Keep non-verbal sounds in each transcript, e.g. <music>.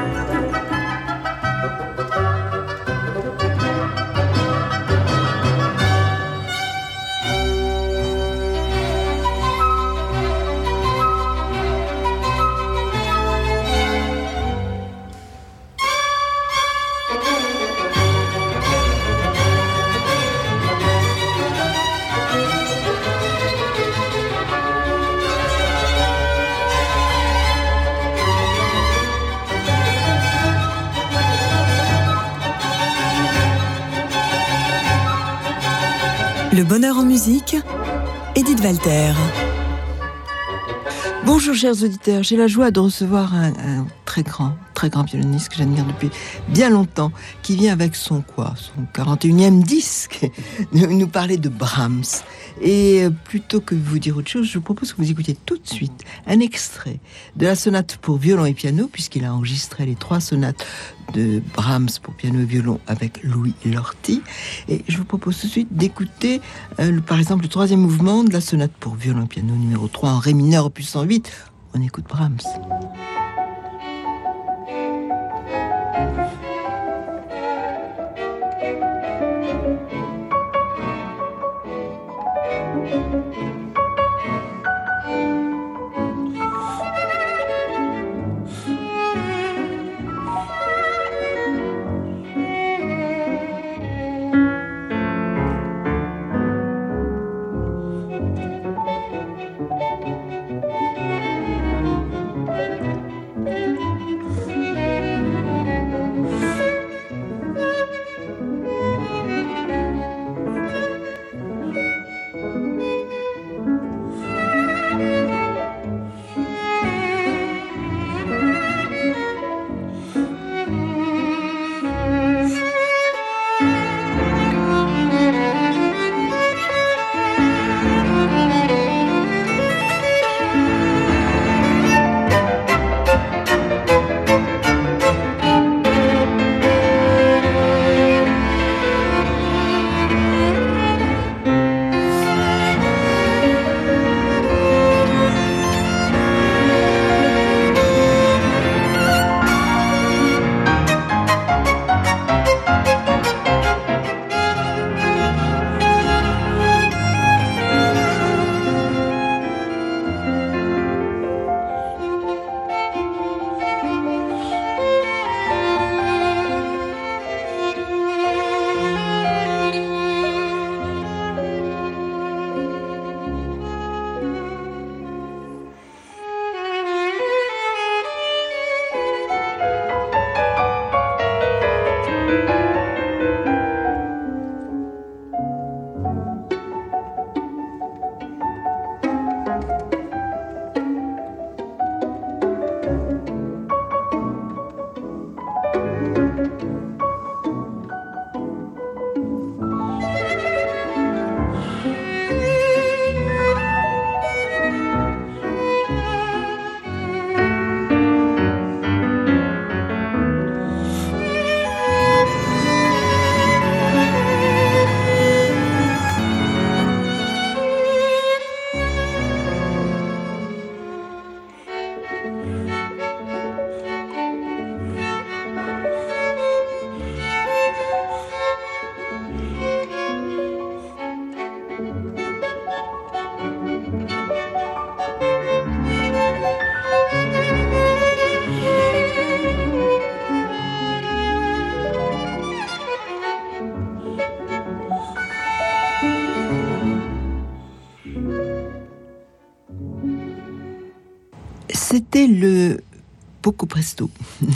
Le Bonjour chers auditeurs, j'ai la joie de recevoir un, très grand, très grand violoniste que j'admire depuis bien longtemps, qui vient avec son quoi, son 41e disque, <laughs> nous parler de Brahms. Et euh, plutôt que de vous dire autre chose, je vous propose que vous écoutiez tout de suite un extrait de la sonate pour violon et piano, puisqu'il a enregistré les trois sonates de Brahms pour piano et violon avec Louis Lorty. Et je vous propose tout de suite d'écouter, euh, par exemple, le troisième mouvement de la sonate pour violon et piano numéro 3 en ré mineur opus 108. On écoute Brahms. C'était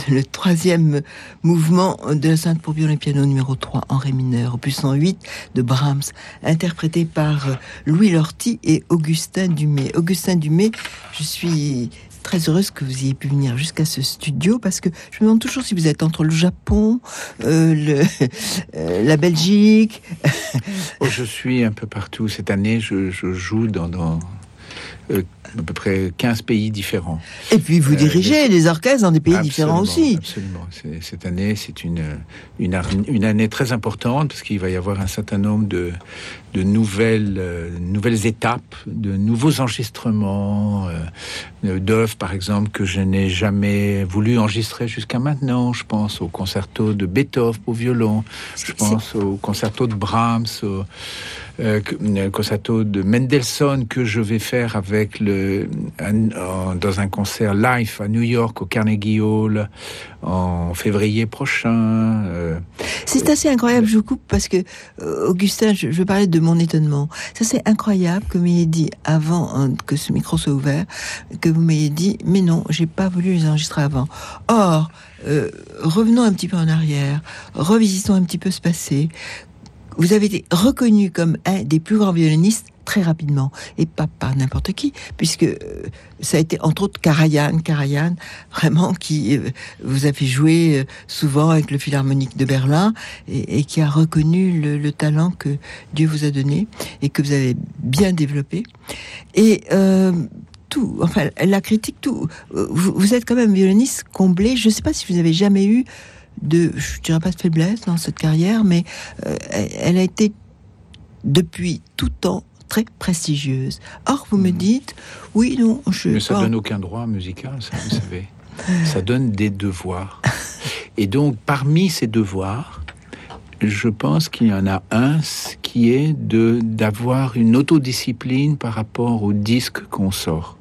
<laughs> le troisième mouvement de la Sainte pour violon et piano numéro 3 en ré mineur, opus 108 de Brahms, interprété par Louis Lorty et Augustin Dumay. Augustin Dumay, je suis très heureuse que vous ayez pu venir jusqu'à ce studio parce que je me demande toujours si vous êtes entre le Japon, euh, <laughs> euh, la Belgique. Oh, je suis un peu partout. Cette année, je, joue dans, dans euh, à peu près 15 pays différents. Et puis vous dirigez les orchestres dans des pays différents aussi. Absolument. Cette année, c'est une, une, une, année très importante parce qu'il va y avoir un certain nombre de, de nouvelles, euh, nouvelles étapes, de nouveaux enregistrements euh, d'œuvres, par exemple, que je n'ai jamais voulu enregistrer jusqu'à maintenant. Je pense au concerto de Beethoven au violon, je pense au concerto de Brahms, au, euh, concerto de Mendelssohn que je vais faire avec le dans un concert live à New York au Carnegie Hall en février prochain. C'est assez incroyable, je vous coupe parce que Augustin, je, je parlais de mon étonnement. Ça c'est incroyable que vous m'ayez dit avant hein, que ce micro soit ouvert, que vous m'ayez dit mais non, j'ai pas voulu les enregistrer avant. Or, euh, revenons un petit peu en arrière, revisitons un petit peu ce passé vous avez été reconnu comme un des plus grands violonistes très rapidement, et pas par n'importe qui, puisque euh, ça a été entre autres Karajan, Karajan, vraiment qui euh, vous a fait jouer euh, souvent avec le Philharmonique de Berlin, et, qui a reconnu le, talent que Dieu vous a donné, et que vous avez bien développé. Et tout, enfin la critique, tout, vous, êtes quand même violoniste comblé, je ne sais pas si vous avez jamais eu de, je dirais pas de faiblesse dans cette carrière, mais elle a été depuis tout temps très prestigieuse. Or, vous me mhm. dites, oui, non, je. Mais ça donne aucun droit musical, ça, vous savez. <laughs> ça donne des devoirs. Et donc, parmi ces devoirs, je pense qu'il y en a un qui est de d'avoir une autodiscipline par rapport au disque qu'on sort.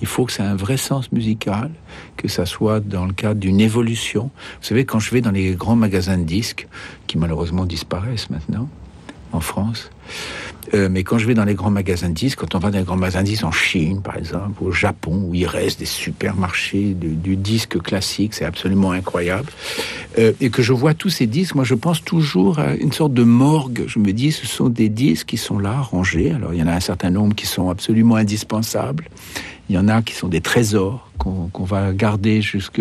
Il faut que ça ait un vrai sens musical, que ça soit dans le cadre d'une évolution. Vous savez, quand je vais dans les grands magasins de disques, qui malheureusement disparaissent maintenant en France, euh, mais quand je vais dans les grands magasins de disques, quand on va dans les grands magasins de disques en Chine, par exemple, au Japon, où il reste des supermarchés du disque classique, c'est absolument incroyable, euh, et que je vois tous ces disques, moi je pense toujours à une sorte de morgue. Je me dis, ce sont des disques qui sont là, rangés. Alors il y en a un certain nombre qui sont absolument indispensables. Il y en a qui sont des trésors qu'on va garder jusque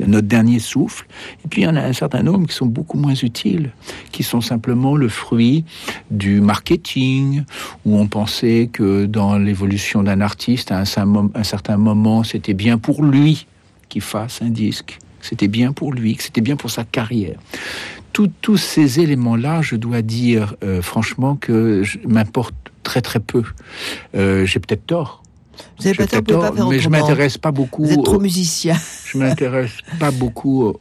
notre dernier souffle. Et puis il y en a un certain nombre qui sont beaucoup moins utiles, qui sont simplement le fruit du marketing, où on pensait que dans l'évolution d'un artiste, à un, certain moment, c'était bien pour lui qu'il fasse un disque. C'était bien pour lui, que c'était bien pour sa carrière. tous ces éléments-là, je dois dire euh, franchement que m'importent très très peu. Euh, j'ai peut-être tort. Vous avez pas, pas faire mais je m'intéresse pas beaucoup. Vous êtes trop musicien. <laughs> Je m'intéresse pas beaucoup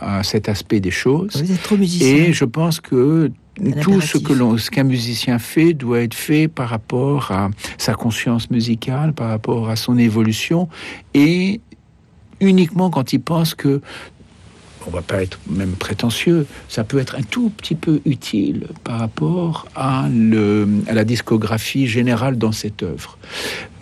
à cet aspect des choses. Vous êtes trop musicien. Et je pense que tout ce que l'on, ce qu'un musicien fait doit être fait par rapport à sa conscience musicale, par rapport à son évolution, et uniquement quand il pense que on va pas être même prétentieux, ça peut être un tout petit peu utile par rapport à, le, à la discographie générale dans cette œuvre.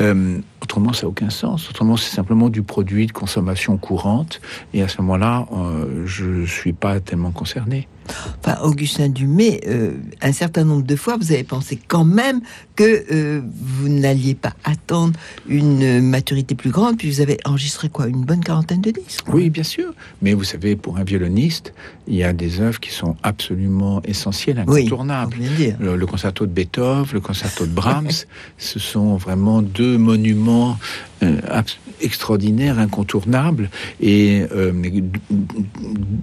Euh, autrement, ça n'a aucun sens. Autrement, c'est simplement du produit de consommation courante. Et à ce moment-là, euh, je ne suis pas tellement concerné. Enfin, Augustin Dumay, euh, un certain nombre de fois, vous avez pensé quand même que euh, vous n'alliez pas attendre une maturité plus grande, puis vous avez enregistré quoi Une bonne quarantaine de disques? Oui, bien sûr. Mais vous savez, pour un violoniste, il y a des œuvres qui sont absolument essentielles, incontournables. le, concerto de Beethoven, le concerto de Brahms, <laughs> ce sont vraiment deux monuments euh, extraordinaires, incontournables. Et,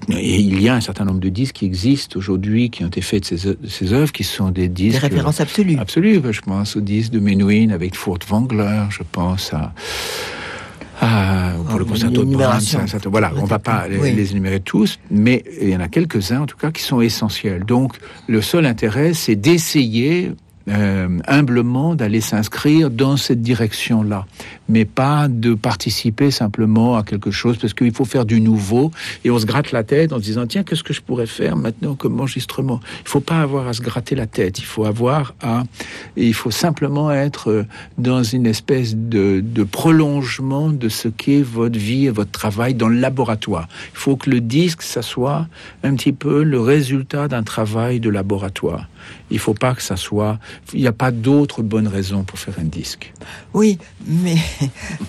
il y a un certain nombre de disques qui existent aujourd'hui, qui ont été faits de ces, ces œuvres, qui sont des disques... Des références absolues. Absolues. Je pense aux disques de Menuhin avec Furt Wangler, je pense à... pour le concerto de Brahms, voilà, on va pas les, énumérer tous, mais il y en a quelques-uns en tout cas qui sont essentiels. Donc, le seul intérêt, c'est d'essayer euh, humblement d'aller s'inscrire dans cette direction-là, mais pas de participer simplement à quelque chose parce qu'il faut faire du nouveau et on se gratte la tête en se disant tiens qu'est-ce que je pourrais faire maintenant comme enregistrement? Il faut pas avoir à se gratter la tête, il faut avoir à, il faut simplement être dans une espèce de prolongement de ce qu'est votre vie et votre travail dans le laboratoire. Il faut que le disque ça soit un petit peu le résultat d'un travail de laboratoire. Il faut pas que ça soit. Il n'y a pas d'autre bonne raison pour faire un disque. Oui, mais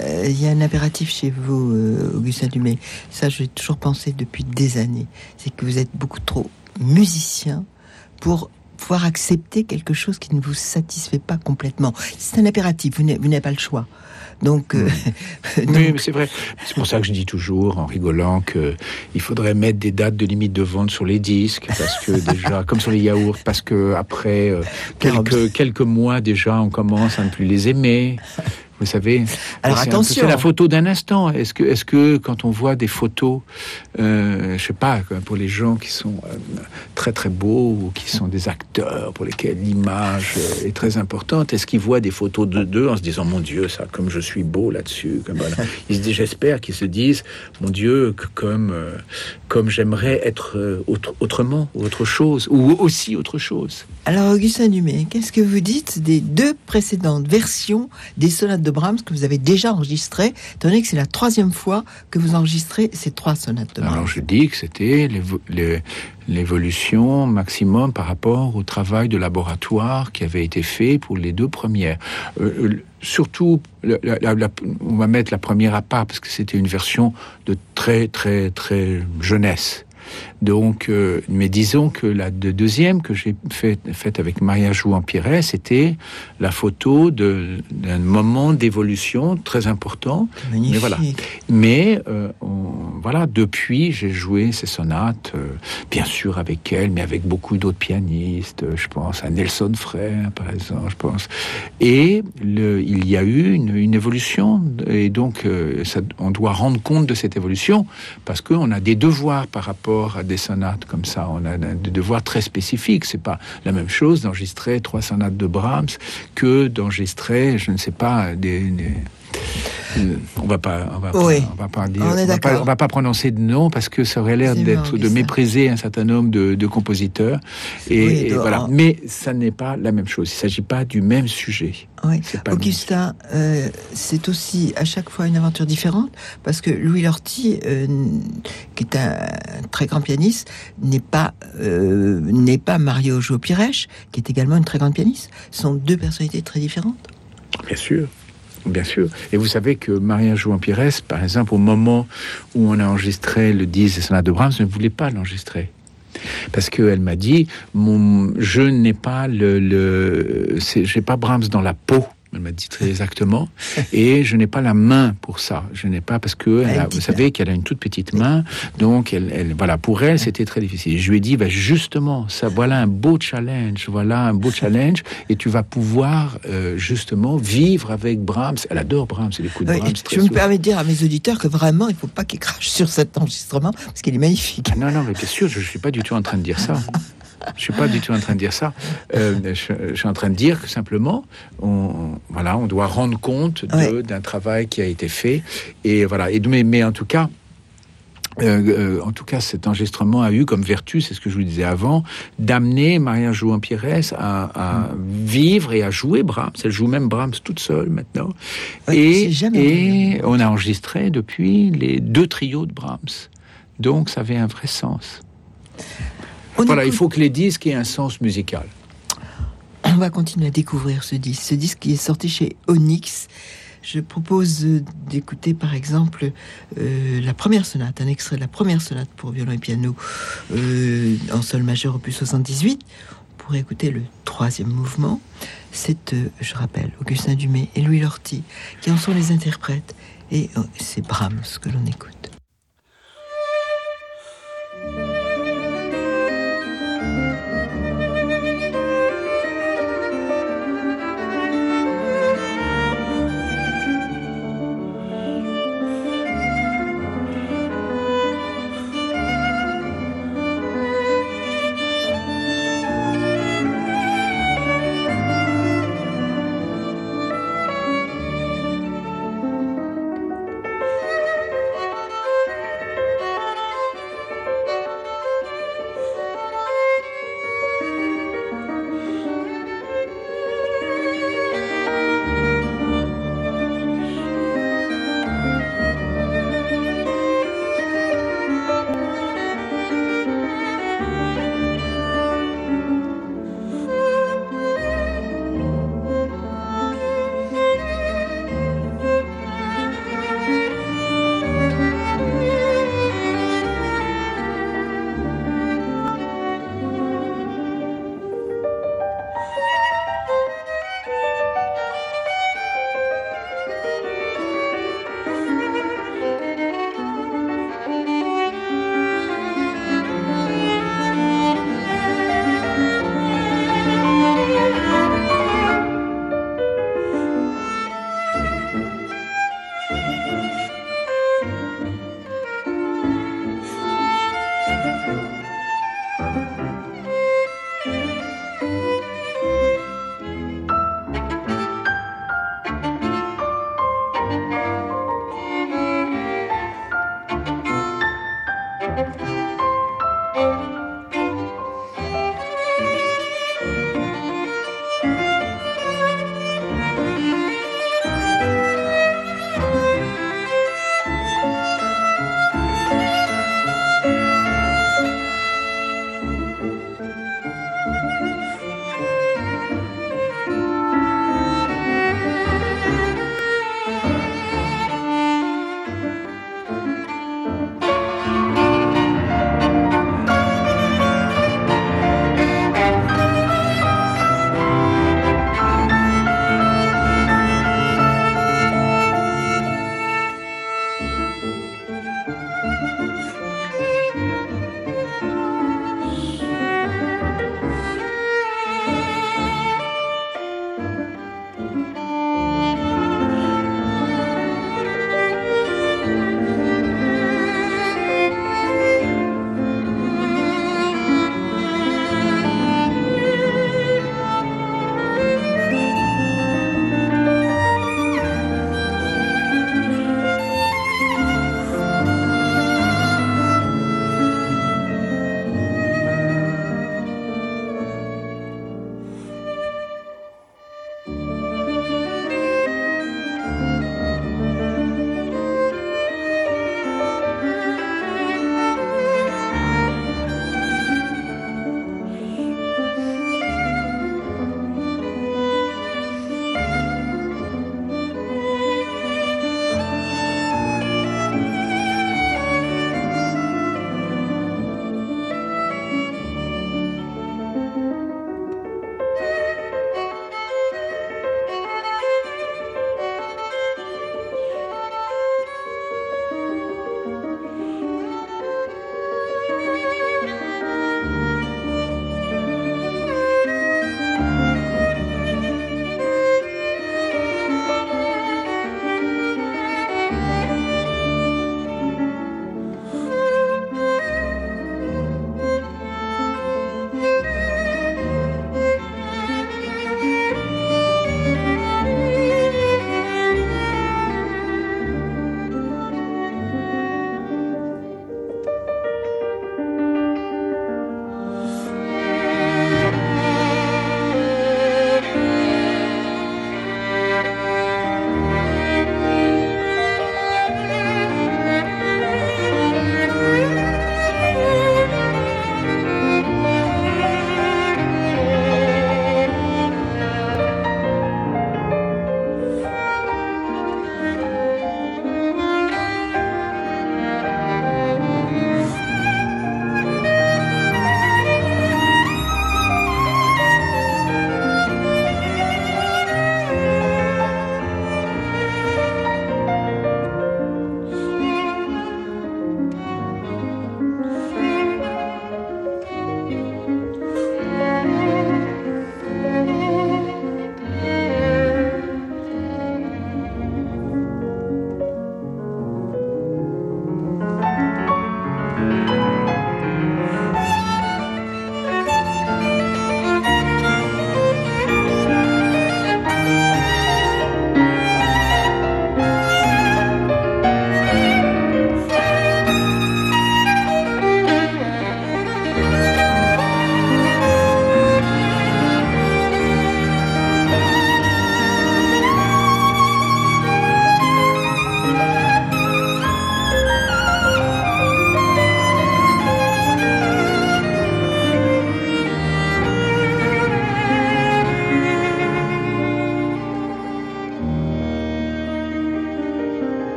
euh, il y a un impératif chez vous, euh, Augustin Dumay. Ça, j'ai toujours pensé depuis des années. C'est que vous êtes beaucoup trop musicien pour pouvoir accepter quelque chose qui ne vous satisfait pas complètement. C'est un impératif, vous n'avez pas le choix. Donc, euh, <laughs> oui, c'est vrai. C'est pour ça que je dis toujours, en rigolant, que il faudrait mettre des dates de limite de vente sur les disques, parce que <laughs> déjà, comme sur les yaourts, parce que après euh, quelques quelques mois déjà, on commence à ne plus les aimer. Vous savez, alors attention. C'est la photo d'un instant. Est-ce que, est-ce que quand on voit des photos, euh, je sais pas, pour les gens qui sont euh, très très beaux ou qui sont des acteurs pour lesquels l'image est très importante, est-ce qu'ils voient des photos de deux en se disant mon Dieu, ça, comme je suis beau là-dessus, comme voilà. <laughs> Ils se disent, j'espère qu'ils se disent, mon Dieu, que comme euh, comme j'aimerais être euh, autre, autrement, autre chose, ou aussi autre chose. Alors Augustin Dumay, qu'est-ce que vous dites des deux précédentes versions des sonates de Brahms que vous avez déjà enregistrées, étant donné que c'est la troisième fois que vous enregistrez ces trois sonates de Brahms Alors je dis que c'était l'évolution maximum par rapport au travail de laboratoire qui avait été fait pour les deux premières. Euh, euh, surtout, on va mettre la première à part parce que c'était une version de très très très jeunesse. Donc, euh, mais disons que la deuxième que j'ai faite fait avec Maria Jouan Pires, c'était la photo d'un moment d'évolution très important. Magnifique. Mais voilà. Mais euh, voilà, depuis, j'ai joué ces sonates, euh, bien sûr avec elle, mais avec beaucoup d'autres pianistes. Je pense à Nelson Frère, par exemple. Je pense. Et le, il y a eu une, une évolution, et donc ça, on doit rendre compte de cette évolution parce qu'on a des devoirs par rapport à des sonates comme ça. On a des devoirs très spécifiques. C'est pas la même chose d'enregistrer trois sonates de Brahms que d'enregistrer, je ne sais pas, des on va pas, on va, pas, on va pas dire, on, va pas, prononcer de nom parce que ça aurait l'air d'être de mépriser un certain nombre de, compositeurs. Et, voilà. Mais ça n'est pas la même chose. Il s'agit pas du même sujet. Oui. Augustin, euh, c'est aussi à chaque fois une aventure différente parce que Louis Lorty, euh, qui est un, très grand pianiste, n'est pas euh, n'est pas Mario Jo qui est également une très grande pianiste. Ce sont deux personnalités très différentes. Bien sûr. Bien sûr. Et vous savez que Maria Jouan Pires, par exemple, au moment où on a enregistré le 10 des sonates de Brahms, ne voulait pas l'enregistrer. Parce qu'elle m'a dit, je n'ai pas Brahms dans la peau elle m'a dit très exactement. <laughs> Et je n'ai pas la main pour ça. Je n'ai pas parce que vous savez qu'elle a une toute petite main, donc elle, elle voilà, pour elle c'était très difficile. Je lui ai dit, bah, justement, ça, voilà un beau challenge, voilà un beau challenge, et tu vas pouvoir euh, justement vivre avec Brahms. Elle adore Brahms, c'est les coups de Brahms. je me permets de dire à mes auditeurs que vraiment, il ne faut pas qu'ils crachent sur cet enregistrement parce qu'il est magnifique. non, non, mais bien sûr, je ne suis pas du tout en train de dire ça. <laughs> Je suis pas du tout en train de dire ça. Euh, je, suis en train de dire que simplement, on, voilà, on doit rendre compte d'un travail qui a été fait. Et voilà. Et mais, mais en tout cas. Euh, euh, en tout cas, cet enregistrement a eu comme vertu, c'est ce que je vous disais avant, d'amener Maria Jouan Pires à, vivre et à jouer Brahms. Elle joue même Brahms toute seule maintenant. et, et on a enregistré depuis les deux trios de Brahms. Donc, ça avait un vrai sens voilà, il faut que les disques aient un sens musical. On va continuer à découvrir ce disque. Ce disque qui est sorti chez Onyx. Je propose d'écouter par exemple euh, la première sonate, un extrait de la première sonate pour violon et piano euh, en sol majeur opus 78. On pourrait écouter le troisième mouvement. C'est, euh, je rappelle, Augustin Dumay et Louis Lorty qui en sont les interprètes. Et c'est Brahms que l'on écoute.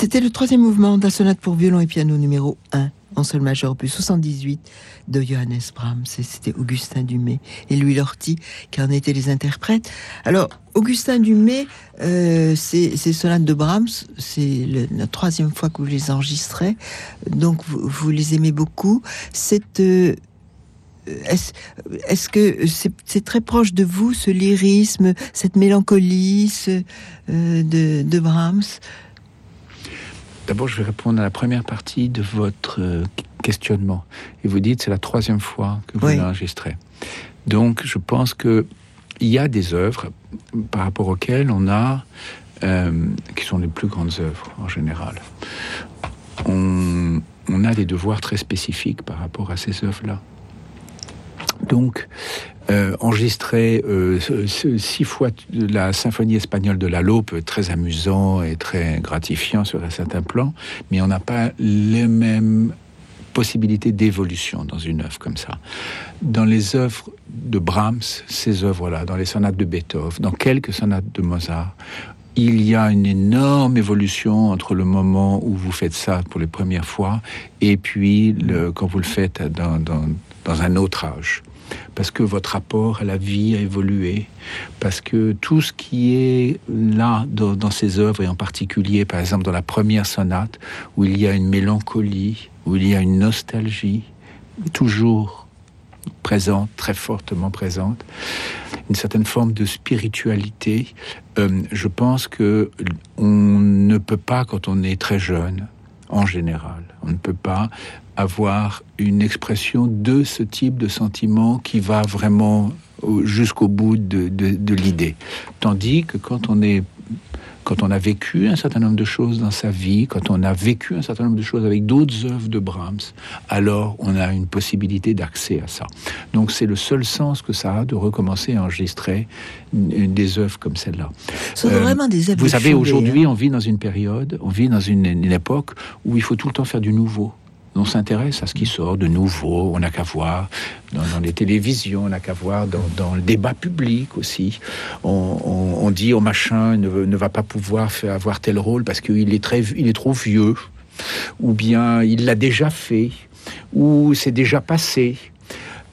C'était le troisième mouvement de la sonate pour violon et piano numéro 1 en sol majeur opus 78 de Johannes Brahms. C'était Augustin Dumay et Louis Lorty qui en étaient les interprètes. Alors, Augustin Dumay, euh, ces, sonates de Brahms, c'est la troisième fois que vous les enregistrez, donc vous, les aimez beaucoup. C'est euh, est-ce que c'est très proche de vous, ce lyrisme, cette mélancolie euh, de Brahms? D'abord, je vais répondre à la première partie de votre euh, questionnement. Et vous dites, c'est la troisième fois que vous l'enregistrez. Donc, je pense que il y a des œuvres par rapport auxquelles on a, euh, qui sont les plus grandes œuvres en général. On, on a des devoirs très spécifiques par rapport à ces œuvres-là. Donc, euh, enregistrer euh, six fois la symphonie espagnole de la être très amusant et très gratifiant sur un certain plan, mais on n'a pas les mêmes possibilités d'évolution dans une œuvre comme ça. Dans les œuvres de Brahms, ces œuvres-là, dans les sonates de Beethoven, dans quelques sonates de Mozart, il y a une énorme évolution entre le moment où vous faites ça pour les premières fois et puis quand vous le faites dans un autre âge parce que votre rapport à la vie a évolué, parce que tout ce qui est là dans, ces œuvres, et en particulier par exemple dans la première sonate, où il y a une mélancolie, où il y a une nostalgie, toujours présente, très fortement présente, une certaine forme de spiritualité. Euh, je pense que on ne peut pas, quand on est très jeune, en général, on ne peut pas avoir une expression de ce type de sentiment qui va vraiment jusqu'au bout de, de, l'idée. Tandis que quand on est quand on a vécu un certain nombre de choses dans sa vie, quand on a vécu un certain nombre de choses avec d'autres œuvres de Brahms, alors on a une possibilité d'accès à ça. Donc c'est le seul sens que ça a de recommencer à enregistrer des œuvres comme celle-là. Euh, vraiment des œuvres. Vous savez, aujourd'hui, hein. on vit dans une période, on vit dans une, une époque où il faut tout le temps faire du nouveau on s'intéresse à ce qui sort de nouveau. On n'a qu'à voir dans, les télévisions, on n'a qu'à voir dans, le débat public aussi. On, dit au machin ne, va pas pouvoir faire avoir tel rôle parce qu'il est très, il est trop vieux, ou bien il l'a déjà fait, ou c'est déjà passé.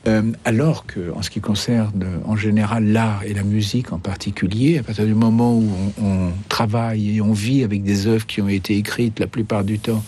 Euh, alors que, en ce qui concerne en général l'art et la musique en particulier, à partir du moment où on, travaille et on vit avec des œuvres qui ont été écrites la plupart du temps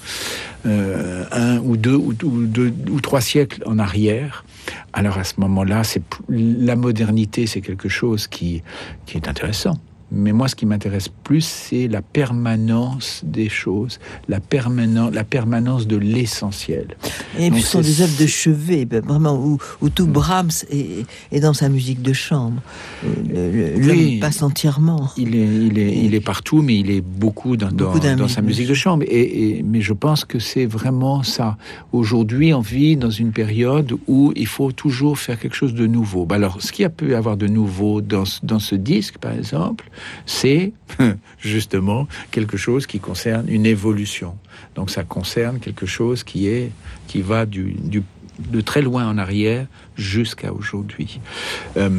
euh, un ou deux ou, deux ou trois siècles en arrière, alors à ce moment-là, c'est la modernité, c'est quelque chose qui, qui est intéressant. Mais moi, ce qui m'intéresse plus, c'est la permanence des choses, la, permanence, la permanence de l'essentiel. Et puis, ce sont des œuvres de chevet, ben, vraiment, où, où tout mm. Brahms est, est, dans sa musique de chambre. Le, passe entièrement. Il est, il, est, il est partout, mais il est beaucoup dans, dans, dans sa musique de chambre. Et, et, mais je pense que c'est vraiment ça. Aujourd'hui, on vit dans une période où il faut toujours faire quelque chose de nouveau. Ben alors, ce qu'il y a pu avoir de nouveau dans, dans ce disque, par exemple, c'est <laughs> justement quelque chose qui concerne une évolution. Donc ça concerne quelque chose qui est qui va du, de très loin en arrière jusqu'à aujourd'hui. Euh,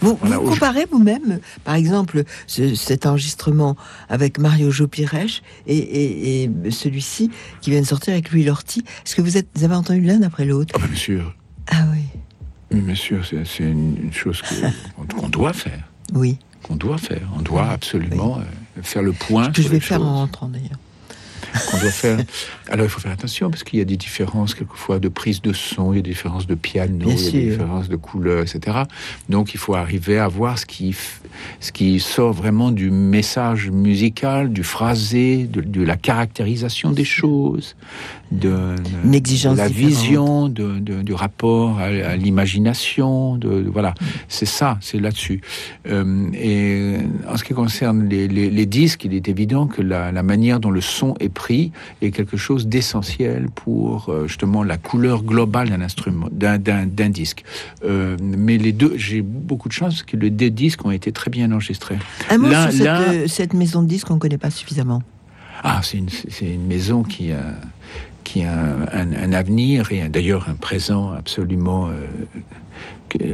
vous, comparez vous-même, par exemple, cet enregistrement avec Mario Jopirech et, et, celui-ci qui vient de sortir avec Louis Lorty. Est-ce que vous, êtes, avez entendu l'un après l'autre? Ah, Bien sûr. Ah oui. Bien sûr, c'est une, chose <laughs> qu'on doit faire. Oui qu'on doit faire. On doit absolument euh, faire le point. Que je vais faire en rentrant d'ailleurs. <laughs> Qu'on doit faire. Alors il faut faire attention parce qu'il y a des différences quelquefois de prise de son, il y a des différences de piano, il y a des différences de couleur, etc. Donc il faut arriver à voir ce qui, ce qui sort vraiment du message musical, du phrasé, de, la caractérisation des choses, de, la vision, de, du rapport à, l'imagination, de, voilà, c'est ça, c'est là-dessus. Euh, et en ce qui concerne les, disques, il est évident que la, la manière dont le son est pris est quelque chose d'essentiel pour euh, justement la couleur globale d'un instrument, d'un disque. Euh, mais les deux, j'ai beaucoup de chance que les deux disques ont été très bien enregistrés. Un mot sur cette, cette, maison de disques qu'on ne connaît pas suffisamment. Ah, c'est une, une, maison qui a, qui a un, avenir et d'ailleurs un présent absolument euh,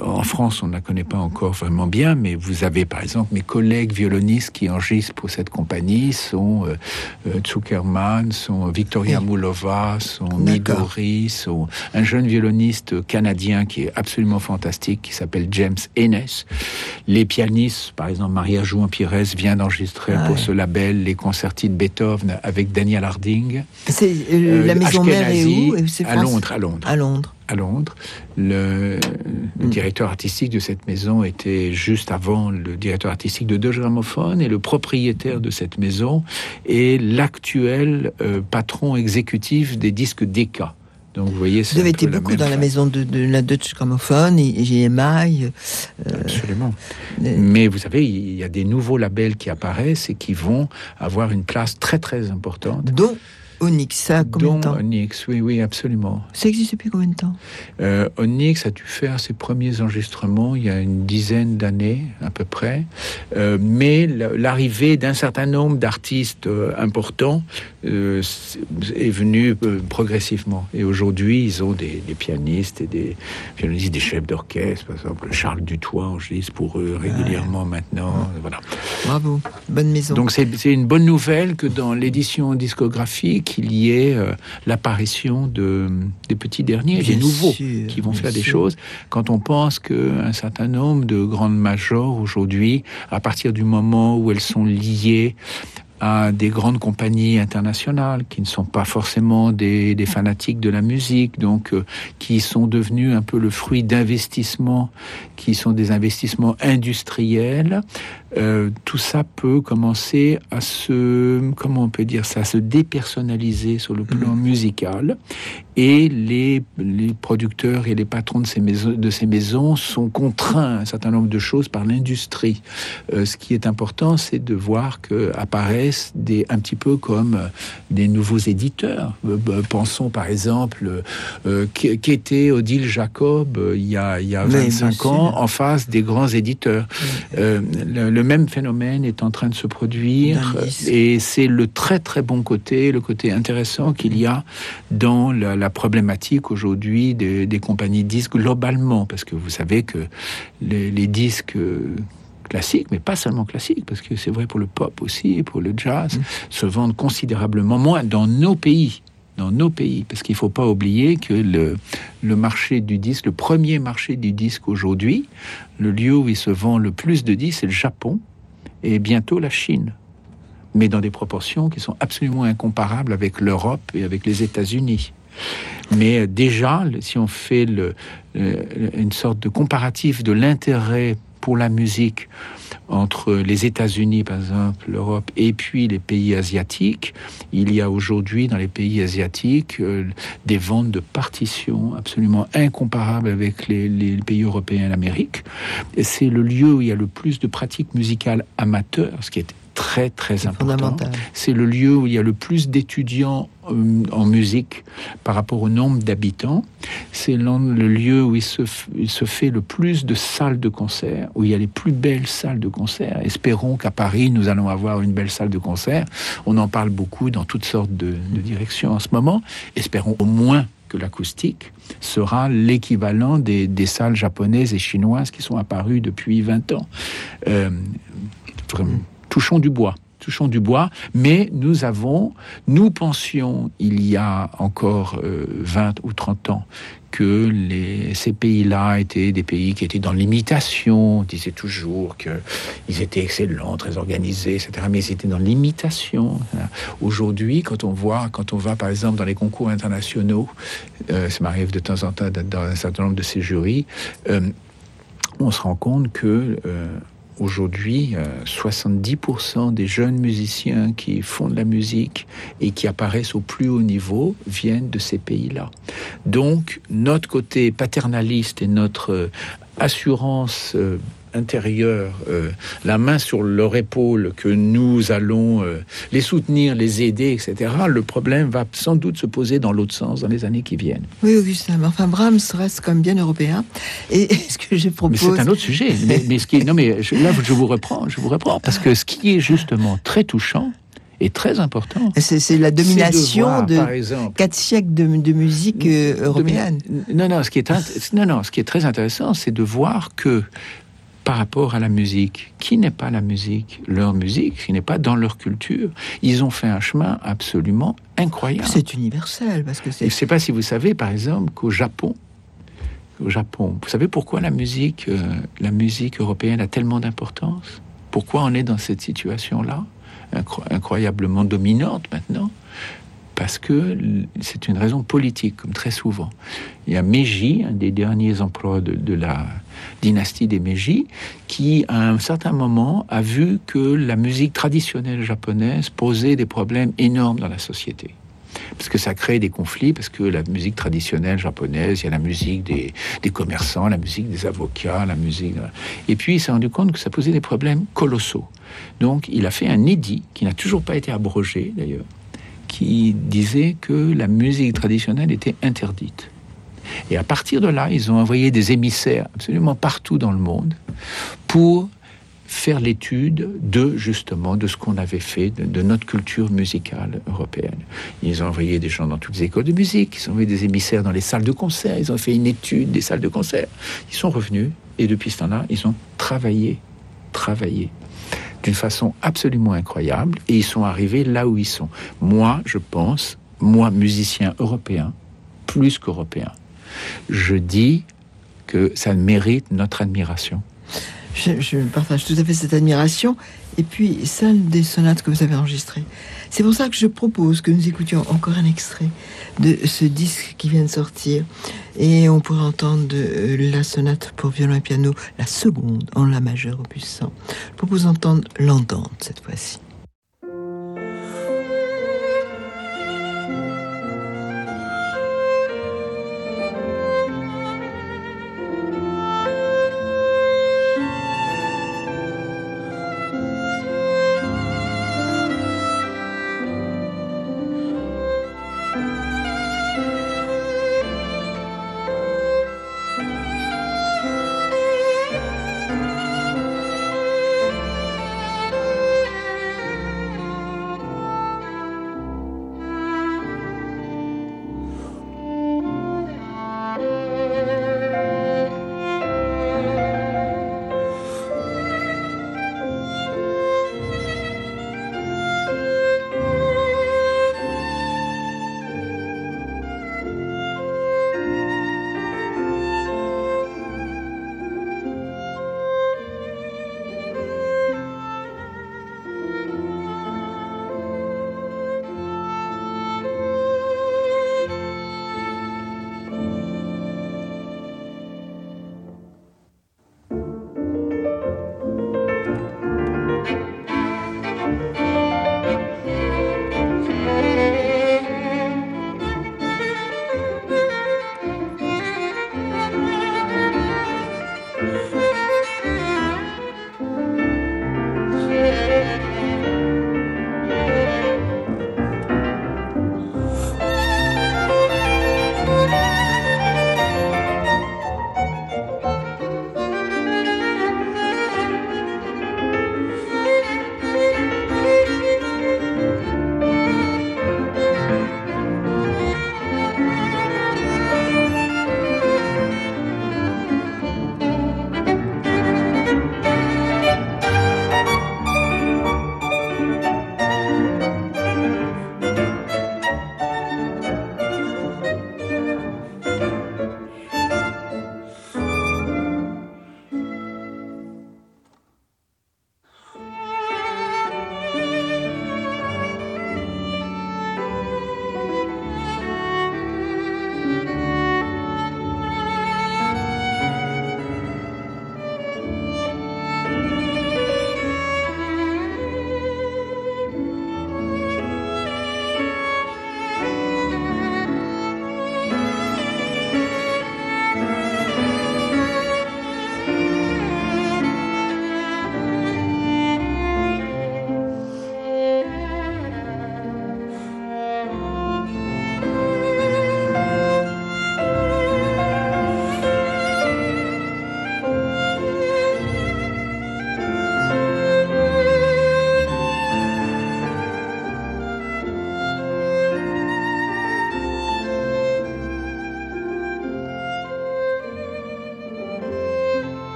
en France, on ne la connaît pas encore vraiment bien, mais vous avez par exemple mes collègues violonistes qui enregistrent pour cette compagnie sont euh, euh Zuckerman, sont Victoria Moulova, sont Midori, sont un jeune violoniste canadien qui est absolument fantastique, qui s'appelle James Ennes. Les pianistes, par exemple Maria Jouan Pires vient d'enregistrer ah pour ce label les concertis de Beethoven avec Daniel Harding. C'est euh, la maison mère est où? À Londres, à Londres. À Londres à Londres. Le, mm. directeur artistique de cette maison était juste avant le directeur artistique de Deutsche Grammophon et le propriétaire de cette maison est l'actuel euh, patron exécutif des disques Decca. Donc vous voyez, vous avez été beaucoup dans la maison de, la Deutsche Grammophon et GMI. Euh, Absolument. Mais vous savez, il y a des nouveaux labels qui apparaissent et qui vont avoir une place très très importante. Donc Onyx, ça a combien de temps Onyx, oui, oui, absolument. Ça existe depuis combien de temps euh, Onyx a dû faire ses premiers enregistrements il y a une dizaine d'années à peu près, euh, mais l'arrivée d'un certain nombre d'artistes euh, importants est venue progressivement. Et aujourd'hui, ils ont des, pianistes et des violonistes, des chefs d'orchestre, par exemple Charles Dutoit enregistre pour eux régulièrement maintenant. Voilà. Bravo, bonne maison. Donc c'est une bonne nouvelle que dans l'édition discographique qu'il y ait euh, l'apparition de, des petits derniers, des nouveaux, qui vont faire des choses. Quand on pense qu'un certain nombre de grandes majors aujourd'hui, à partir du moment où elles sont liées à des grandes compagnies internationales qui ne sont pas forcément des, des fanatiques de la musique, donc euh, qui sont devenus un peu le fruit d'investissements qui sont des investissements industriels. Euh, tout ça peut commencer à se, comment on peut dire ça, à se dépersonnaliser sur le plan mmh. musical. Et les, les producteurs et les patrons de ces, maisons, de ces maisons sont contraints à un certain nombre de choses par l'industrie. Euh, ce qui est important, c'est de voir que apparaissent des, un petit peu comme des nouveaux éditeurs. Euh, bah, pensons par exemple euh, qu'était Odile Jacob il y a, il y a 25 ans en face des grands éditeurs. le, même phénomène est en train de se produire et c'est le très très bon côté, le côté intéressant qu'il y a dans la, la problématique aujourd'hui des, des, compagnies disques globalement, parce que vous savez que les, les disques classiques, mais pas seulement classiques, parce que c'est vrai pour le pop aussi, pour le jazz, mmh. se vendent considérablement moins dans nos pays dans nos pays, parce qu'il ne faut pas oublier que le, le marché du disque, le premier marché du disque aujourd'hui, le lieu où il se vend le plus de disques, c'est le Japon, et bientôt la Chine mais dans des proportions qui sont absolument incomparables avec l'Europe et avec les États-Unis. Mais euh, déjà, si on fait une sorte de comparatif de l'intérêt pour la musique entre les États-Unis, par exemple, l'Europe, et puis les pays asiatiques, il y a aujourd'hui dans les pays asiatiques euh, des ventes de partitions absolument incomparables avec les, les pays européens et l'Amérique. C'est le lieu où il y a le plus de pratiques musicales amateurs, ce qui est très très important. C'est le lieu où il y a le plus d'étudiants euh, en musique par rapport au nombre d'habitants. C'est le lieu où il se, il se, fait le plus de salles de concert, où il y a les plus belles salles de concert. Espérons qu'à Paris, nous allons avoir une belle salle de concert. On en parle beaucoup dans toutes sortes de, directions en ce moment. Espérons au moins que l'acoustique sera l'équivalent des, des, salles japonaises et chinoises qui sont apparues depuis 20 ans. Euh, vraiment touchons du bois touchons du bois, mais nous avons, nous pensions il y a encore 20 euh, ou 30 ans que ces pays-là étaient des pays qui étaient dans l'imitation. On disait toujours qu'ils étaient excellents, très organisés, etc. Mais ils étaient dans l'imitation. Aujourd'hui, quand on voit, quand on va par exemple dans les concours internationaux, euh, ça m'arrive de temps en temps dans un certain nombre de ces jurys, euh, on se rend compte que Aujourd'hui, 70% euh, des jeunes musiciens qui font de la musique et qui apparaissent au plus haut niveau viennent de ces pays-là. Donc, notre côté paternaliste et notre euh, assurance euh, intérieur, euh, la main sur leur épaule, que nous allons euh, les soutenir, les aider, etc., le problème va sans doute se poser dans l'autre sens dans les années qui viennent. Oui, Augustin, mais enfin, Brahms reste comme bien européen. Et ce que je propose... Mais c'est un autre sujet. mais, ce qui non, mais là, je vous reprends, je vous reprends, parce que ce qui est justement très touchant, est très important. C'est la domination de, quatre siècles de, de musique euh, européenne. Non, non, ce qui est, non, non, ce qui est très intéressant, c'est de voir que par rapport à la musique, qui n'est pas la musique, leur musique, qui n'est pas dans leur culture, ils ont fait un chemin absolument incroyable. C'est universel parce que c'est. Je ne sais pas si vous savez, par exemple, qu'au Japon, au Japon, vous savez pourquoi la musique, euh, la musique européenne a tellement d'importance? Pourquoi on est dans cette situation-là, incroyablement dominante maintenant? Parce que c'est une raison politique, comme très souvent. Il y a Meiji, un des derniers emplois de, la dynastie des Meiji, qui, à un certain moment, a vu que la musique traditionnelle japonaise posait des problèmes énormes dans la société parce que ça crée des conflits, parce que la musique traditionnelle japonaise, il y a la musique des, des commerçants, la musique des avocats, la musique... Et puis il s'est rendu compte que ça posait des problèmes colossaux. Donc il a fait un édit, qui n'a toujours pas été abrogé d'ailleurs, qui disait que la musique traditionnelle était interdite. Et à partir de là, ils ont envoyé des émissaires absolument partout dans le monde pour faire l'étude de justement de ce qu'on avait fait de, notre culture musicale européenne. Ils ont envoyé des gens dans toutes les écoles de musique, ils ont envoyé des émissaires dans les salles de concert, ils ont fait une étude des salles de concert. Ils sont revenus et depuis ce temps-là, ils ont travaillé, travaillé d'une façon absolument incroyable et ils sont arrivés là où ils sont. Moi, je pense, moi, musicien européen, plus qu'européen, je dis que ça mérite notre admiration. Je, partage tout à fait cette admiration. Et puis, celle des sonates que vous avez enregistrées. C'est pour ça que je propose que nous écoutions encore un extrait de ce disque qui vient de sortir. Et on pourrait entendre de, la sonate pour violon et piano, la seconde en la majeure opus 100. Je propose d'entendre l'entente cette fois-ci.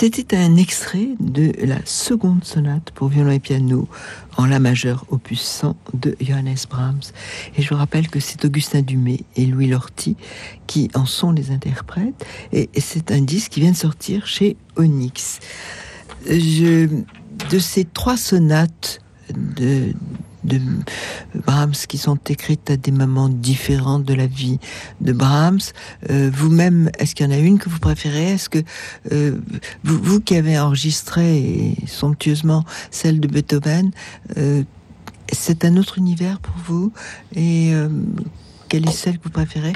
C'était un extrait de la seconde sonate pour violon et piano en la majeure opus 100 de Johannes Brahms. Et je vous rappelle que c'est Augustin Dumay et Louis Lorty qui en sont les interprètes. Et, c'est un disque qui vient de sortir chez Onyx. De ces trois sonates de, de Brahms qui sont écrites à des moments différents de la vie de Brahms. Euh, vous-même, est-ce qu'il y en a une que vous préférez? Est-ce que euh, vous, qui avez enregistré somptueusement celle de Beethoven, euh, c'est un autre univers pour vous? Et quelle est celle que vous préférez?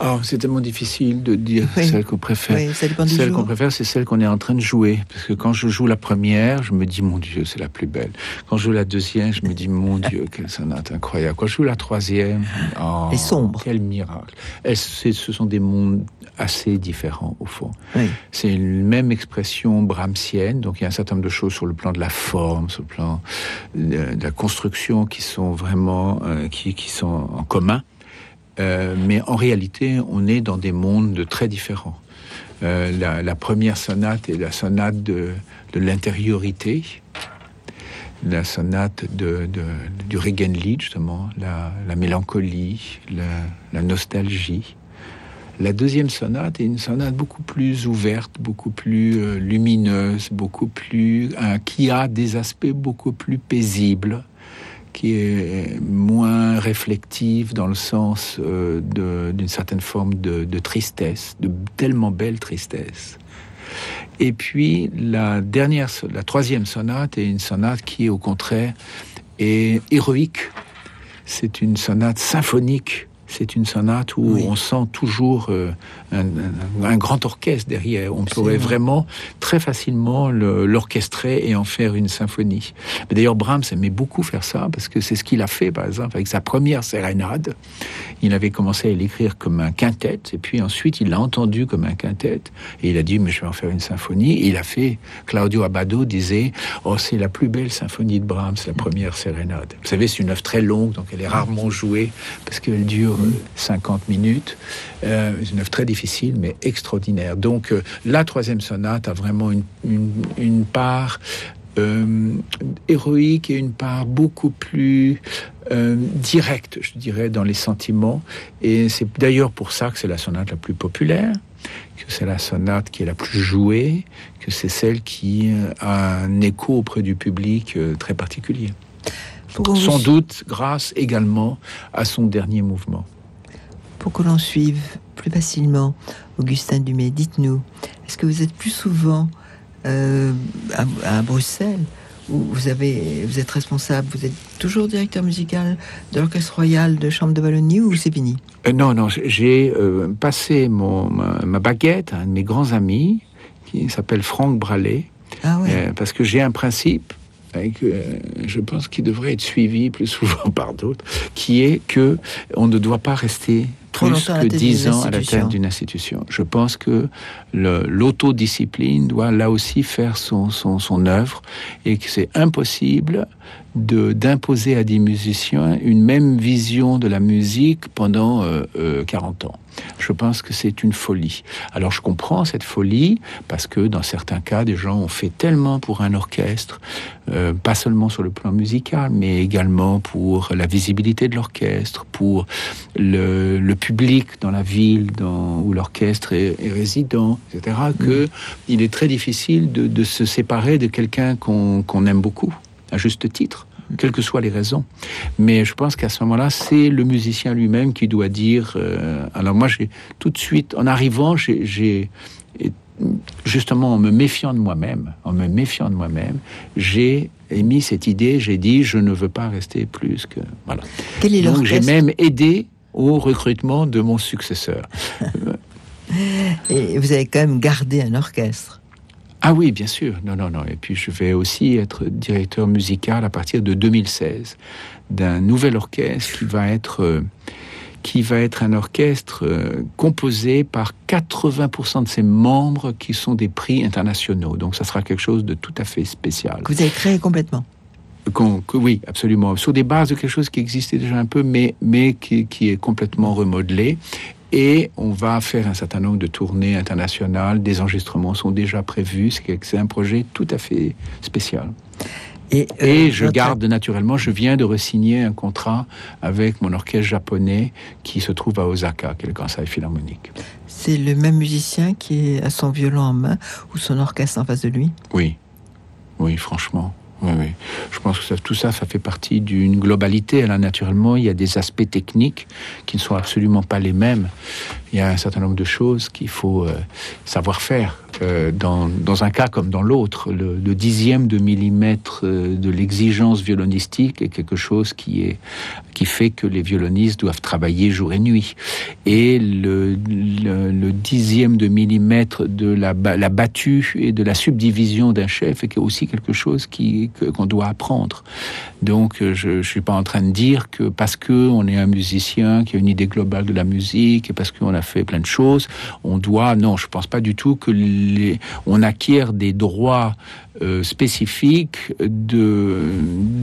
Alors, c'est tellement difficile de dire celle qu'on préfère. celle qu'on préfère, c'est celle qu'on est en train de jouer. Parce que quand je joue la première, je me dis, mon Dieu, c'est la plus belle. Quand je joue la deuxième, je me dis, mon Dieu, <laughs> quelle sonate incroyable. Quand je joue la troisième, oh, sombre. Quel miracle. ce sont des mondes assez différents, au fond. C'est une même expression brahmsienne. Donc, il y a un certain nombre de choses sur le plan de la forme, sur le plan de, la construction qui sont vraiment, euh, qui, qui sont en commun. Euh, mais en réalité, on est dans des mondes très différents. Euh, la, première sonate est la sonate de, l'intériorité, la sonate de, du Regenlied, justement, la, mélancolie, la, nostalgie. La deuxième sonate est une sonate beaucoup plus ouverte, beaucoup plus euh, lumineuse, beaucoup plus qui a des aspects beaucoup plus paisibles qui est moins réflective dans le sens euh, d'une certaine forme de, tristesse, de tellement belle tristesse. Et puis la dernière, la troisième sonate est une sonate qui, au contraire, est héroïque. C'est une sonate symphonique c'est une sonate où on sent toujours euh, un, grand orchestre derrière. On pourrait vraiment très facilement l'orchestrer et en faire une symphonie. D'ailleurs, Brahms aimait beaucoup faire ça parce que c'est ce qu'il a fait, par exemple, avec sa première sérénade. Il avait commencé à l'écrire comme un quintet et puis ensuite il l'a entendu comme un quintet et il a dit mais je vais en faire une symphonie. Et il a fait. Claudio Abbado disait oh c'est la plus belle symphonie de Brahms, la première sérénade. Vous savez, c'est une œuvre très longue donc elle est rarement jouée parce qu'elle dure 50 minutes. Euh, une œuvre très difficile, mais extraordinaire. Donc, euh, la troisième sonate a vraiment une, part euh, héroïque et une part beaucoup plus directe, je dirais, dans les sentiments. Et c'est d'ailleurs pour ça que c'est la sonate la plus populaire, que c'est la sonate qui est la plus jouée, que c'est celle qui a un écho auprès du public très particulier. Sans doute grâce également à son dernier mouvement pour que l'on suive plus facilement Augustin Dumay, dites-nous, est-ce que vous êtes plus souvent euh, à, Bruxelles où vous, avez, vous êtes responsable, vous êtes toujours directeur musical de l'Orchestre Royal de Chambre de Wallonie ou c'est fini? Euh, Non, non, j'ai euh, passé mon, ma, baguette à un de mes grands amis qui s'appelle Franck Bralet. Ah ouais. parce que j'ai un principe, je pense qu'il devrait être suivi plus souvent <laughs> par d'autres, qui est que on ne doit pas rester plus que 10 ans à la tête d'une institution. Je pense que l'autodiscipline doit là aussi faire son, son, son œuvre et que c'est impossible d'imposer à des musiciens une même vision de la musique pendant 40 euh, euh, ans. Je pense que c'est une folie. Alors je comprends cette folie parce que dans certains cas, des gens ont fait tellement pour un orchestre, euh, pas seulement sur le plan musical, mais également pour la visibilité de l'orchestre, pour le, le, public dans la ville dans, où l'orchestre est, résident, etc., que il est très difficile de, de se séparer de quelqu'un qu'on aime beaucoup à juste titre, quelles que soient les raisons. Mais je pense qu'à ce moment-là, c'est le musicien lui-même qui doit dire. Euh, alors moi, j'ai tout de suite, en arrivant, j'ai justement en me méfiant de moi-même, en me méfiant de moi-même, j'ai émis cette idée. J'ai dit, je ne veux pas rester plus que voilà. Quel est Donc j'ai même aidé au recrutement de mon successeur. <laughs> Et vous avez quand même gardé un orchestre. Ah oui, bien sûr. Non, non, non. Et puis je vais aussi être directeur musical à partir de 2016 d'un nouvel orchestre qui va être euh, qui va être un orchestre euh, composé par 80% de ses membres qui sont des prix internationaux. Donc ça sera quelque chose de tout à fait spécial. Que vous avez créé complètement oui, absolument. Sur des bases de quelque chose qui existait déjà un peu, mais, mais qui, qui est complètement remodelé Et on va faire un certain nombre de tournées internationales. Des enregistrements sont déjà prévus. C'est un projet tout à fait spécial. Et, euh, je garde naturellement, je viens de resigner un contrat avec mon orchestre japonais qui se trouve à Osaka, qui est le Kansai Philharmonique. C'est le même musicien qui à son violon en main ou son orchestre en face de lui? Oui, oui, franchement. Je pense que tout ça, ça fait partie d'une globalité. Là, naturellement, il y a des aspects techniques qui ne sont absolument pas les mêmes. Il y a un certain nombre de choses qu'il faut euh, savoir faire. Euh, dans, dans, un cas comme dans l'autre, le, dixième de millimètre euh, de l'exigence violonistique est quelque chose qui, est, qui fait que les violonistes doivent travailler jour et nuit. Et le, dixième de millimètre de la, battue et de la subdivision d'un chef est aussi quelque chose qui, qu'on doit apprendre. Donc, je ne suis pas en train de dire que parce qu'on est un musicien qui a une idée globale de la musique et parce qu'on a fait plein de choses, on doit... Non, je pense pas du tout que on acquiert des droits euh, spécifiques de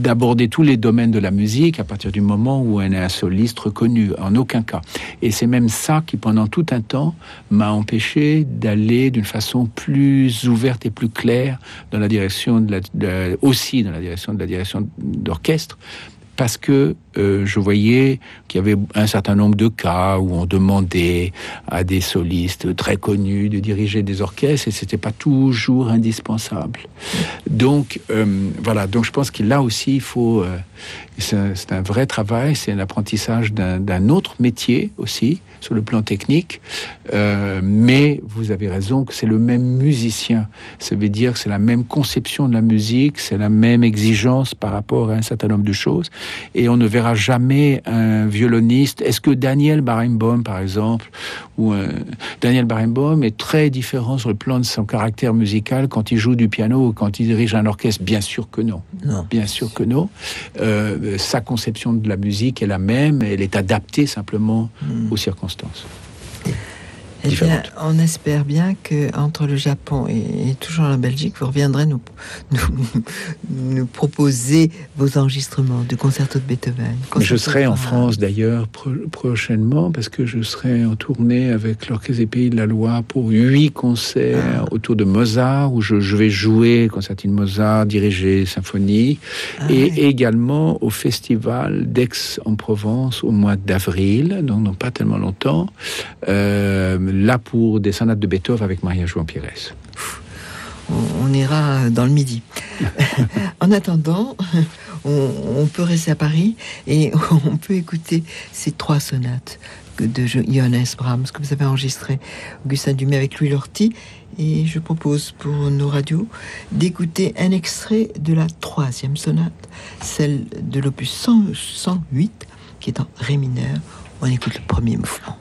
d'aborder tous les domaines de la musique à partir du moment où on est un soliste reconnu, en aucun cas. Et c'est même ça qui, pendant tout un temps, m'a empêché d'aller d'une façon plus ouverte et plus claire dans la direction de la, aussi dans la direction de la direction d'orchestre, parce que euh, je voyais qu'il y avait un certain nombre de cas où on demandait à des solistes très connus de diriger des orchestres et c'était pas toujours indispensable. Donc euh, voilà, donc je pense que là aussi il faut, euh, c'est un, vrai travail, c'est l'apprentissage d'un autre métier aussi sur le plan technique, mais vous avez raison que c'est le même musicien. Ça veut dire que c'est la même conception de la musique, c'est la même exigence par rapport à un certain nombre de choses et on ne verra jamais un violoniste. Est-ce que Daniel Barenboim, par exemple, ou euh, Daniel Barenboim est très différent sur le plan de son caractère musical quand il joue du piano ou quand il dirige un orchestre? Bien sûr que non. non. Bien sûr que non. Euh, sa conception de la musique est la même, elle est adaptée simplement hmm. aux circonstances. Eh bien, on espère bien que entre le Japon et, toujours la Belgique, vous reviendrez <laughs> nous, nous, proposer vos enregistrements du concerto de Beethoven. je serai en France d'ailleurs prochainement parce que je serai en tournée avec l'Orchestre des Pays de la Loire pour huit concerts ah. autour de Mozart où je, vais jouer concertine Mozart, diriger symphonie ah et également au festival d'Aix en Provence au mois d'avril, donc non pas tellement longtemps. Euh, là pour des sonates de Beethoven avec Maria João Pires. On, ira dans le midi. <laughs> en attendant, on, peut rester à Paris et <laughs> on peut écouter ces trois sonates de Johannes Brahms que vous avez enregistré, Augustin Dumay avec Louis Lorty. Et je propose pour nos radios d'écouter un extrait de la troisième sonate, celle de l'opus 108, qui est en ré mineur. On écoute le premier mouvement.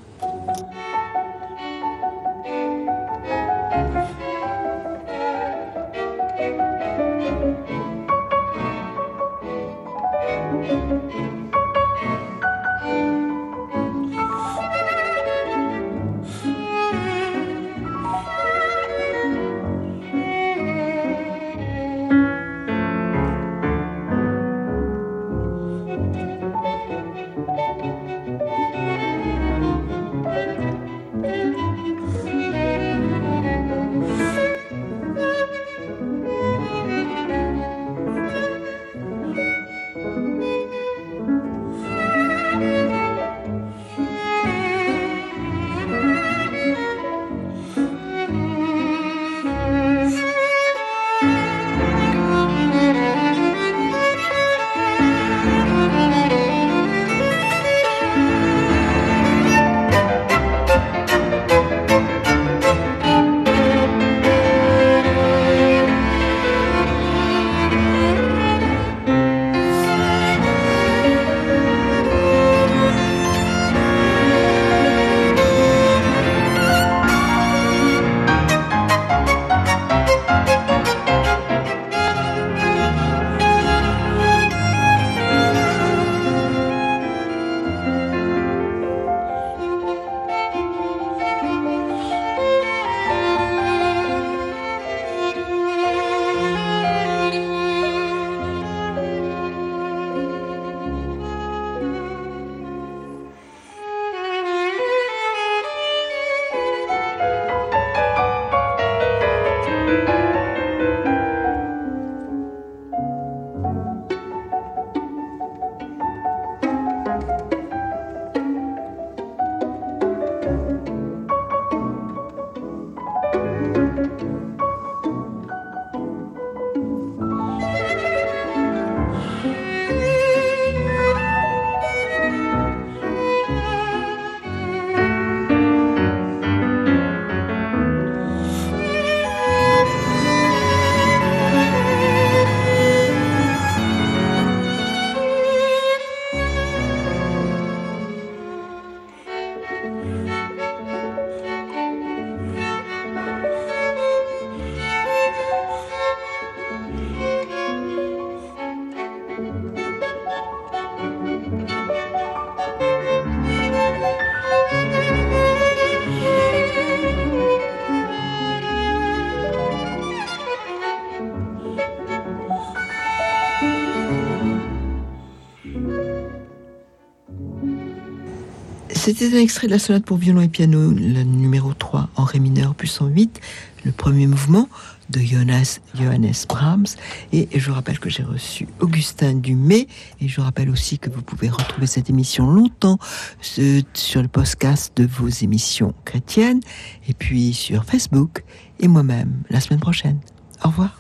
C'était un extrait de la sonate pour violon et piano, le numéro 3 en ré mineur, puissant 8, le premier mouvement de Johannes, Johannes Brahms. Et je rappelle que j'ai reçu Augustin Dumay. Et je rappelle aussi que vous pouvez retrouver cette émission longtemps sur le podcast de vos émissions chrétiennes. Et puis sur Facebook et moi-même la semaine prochaine. Au revoir.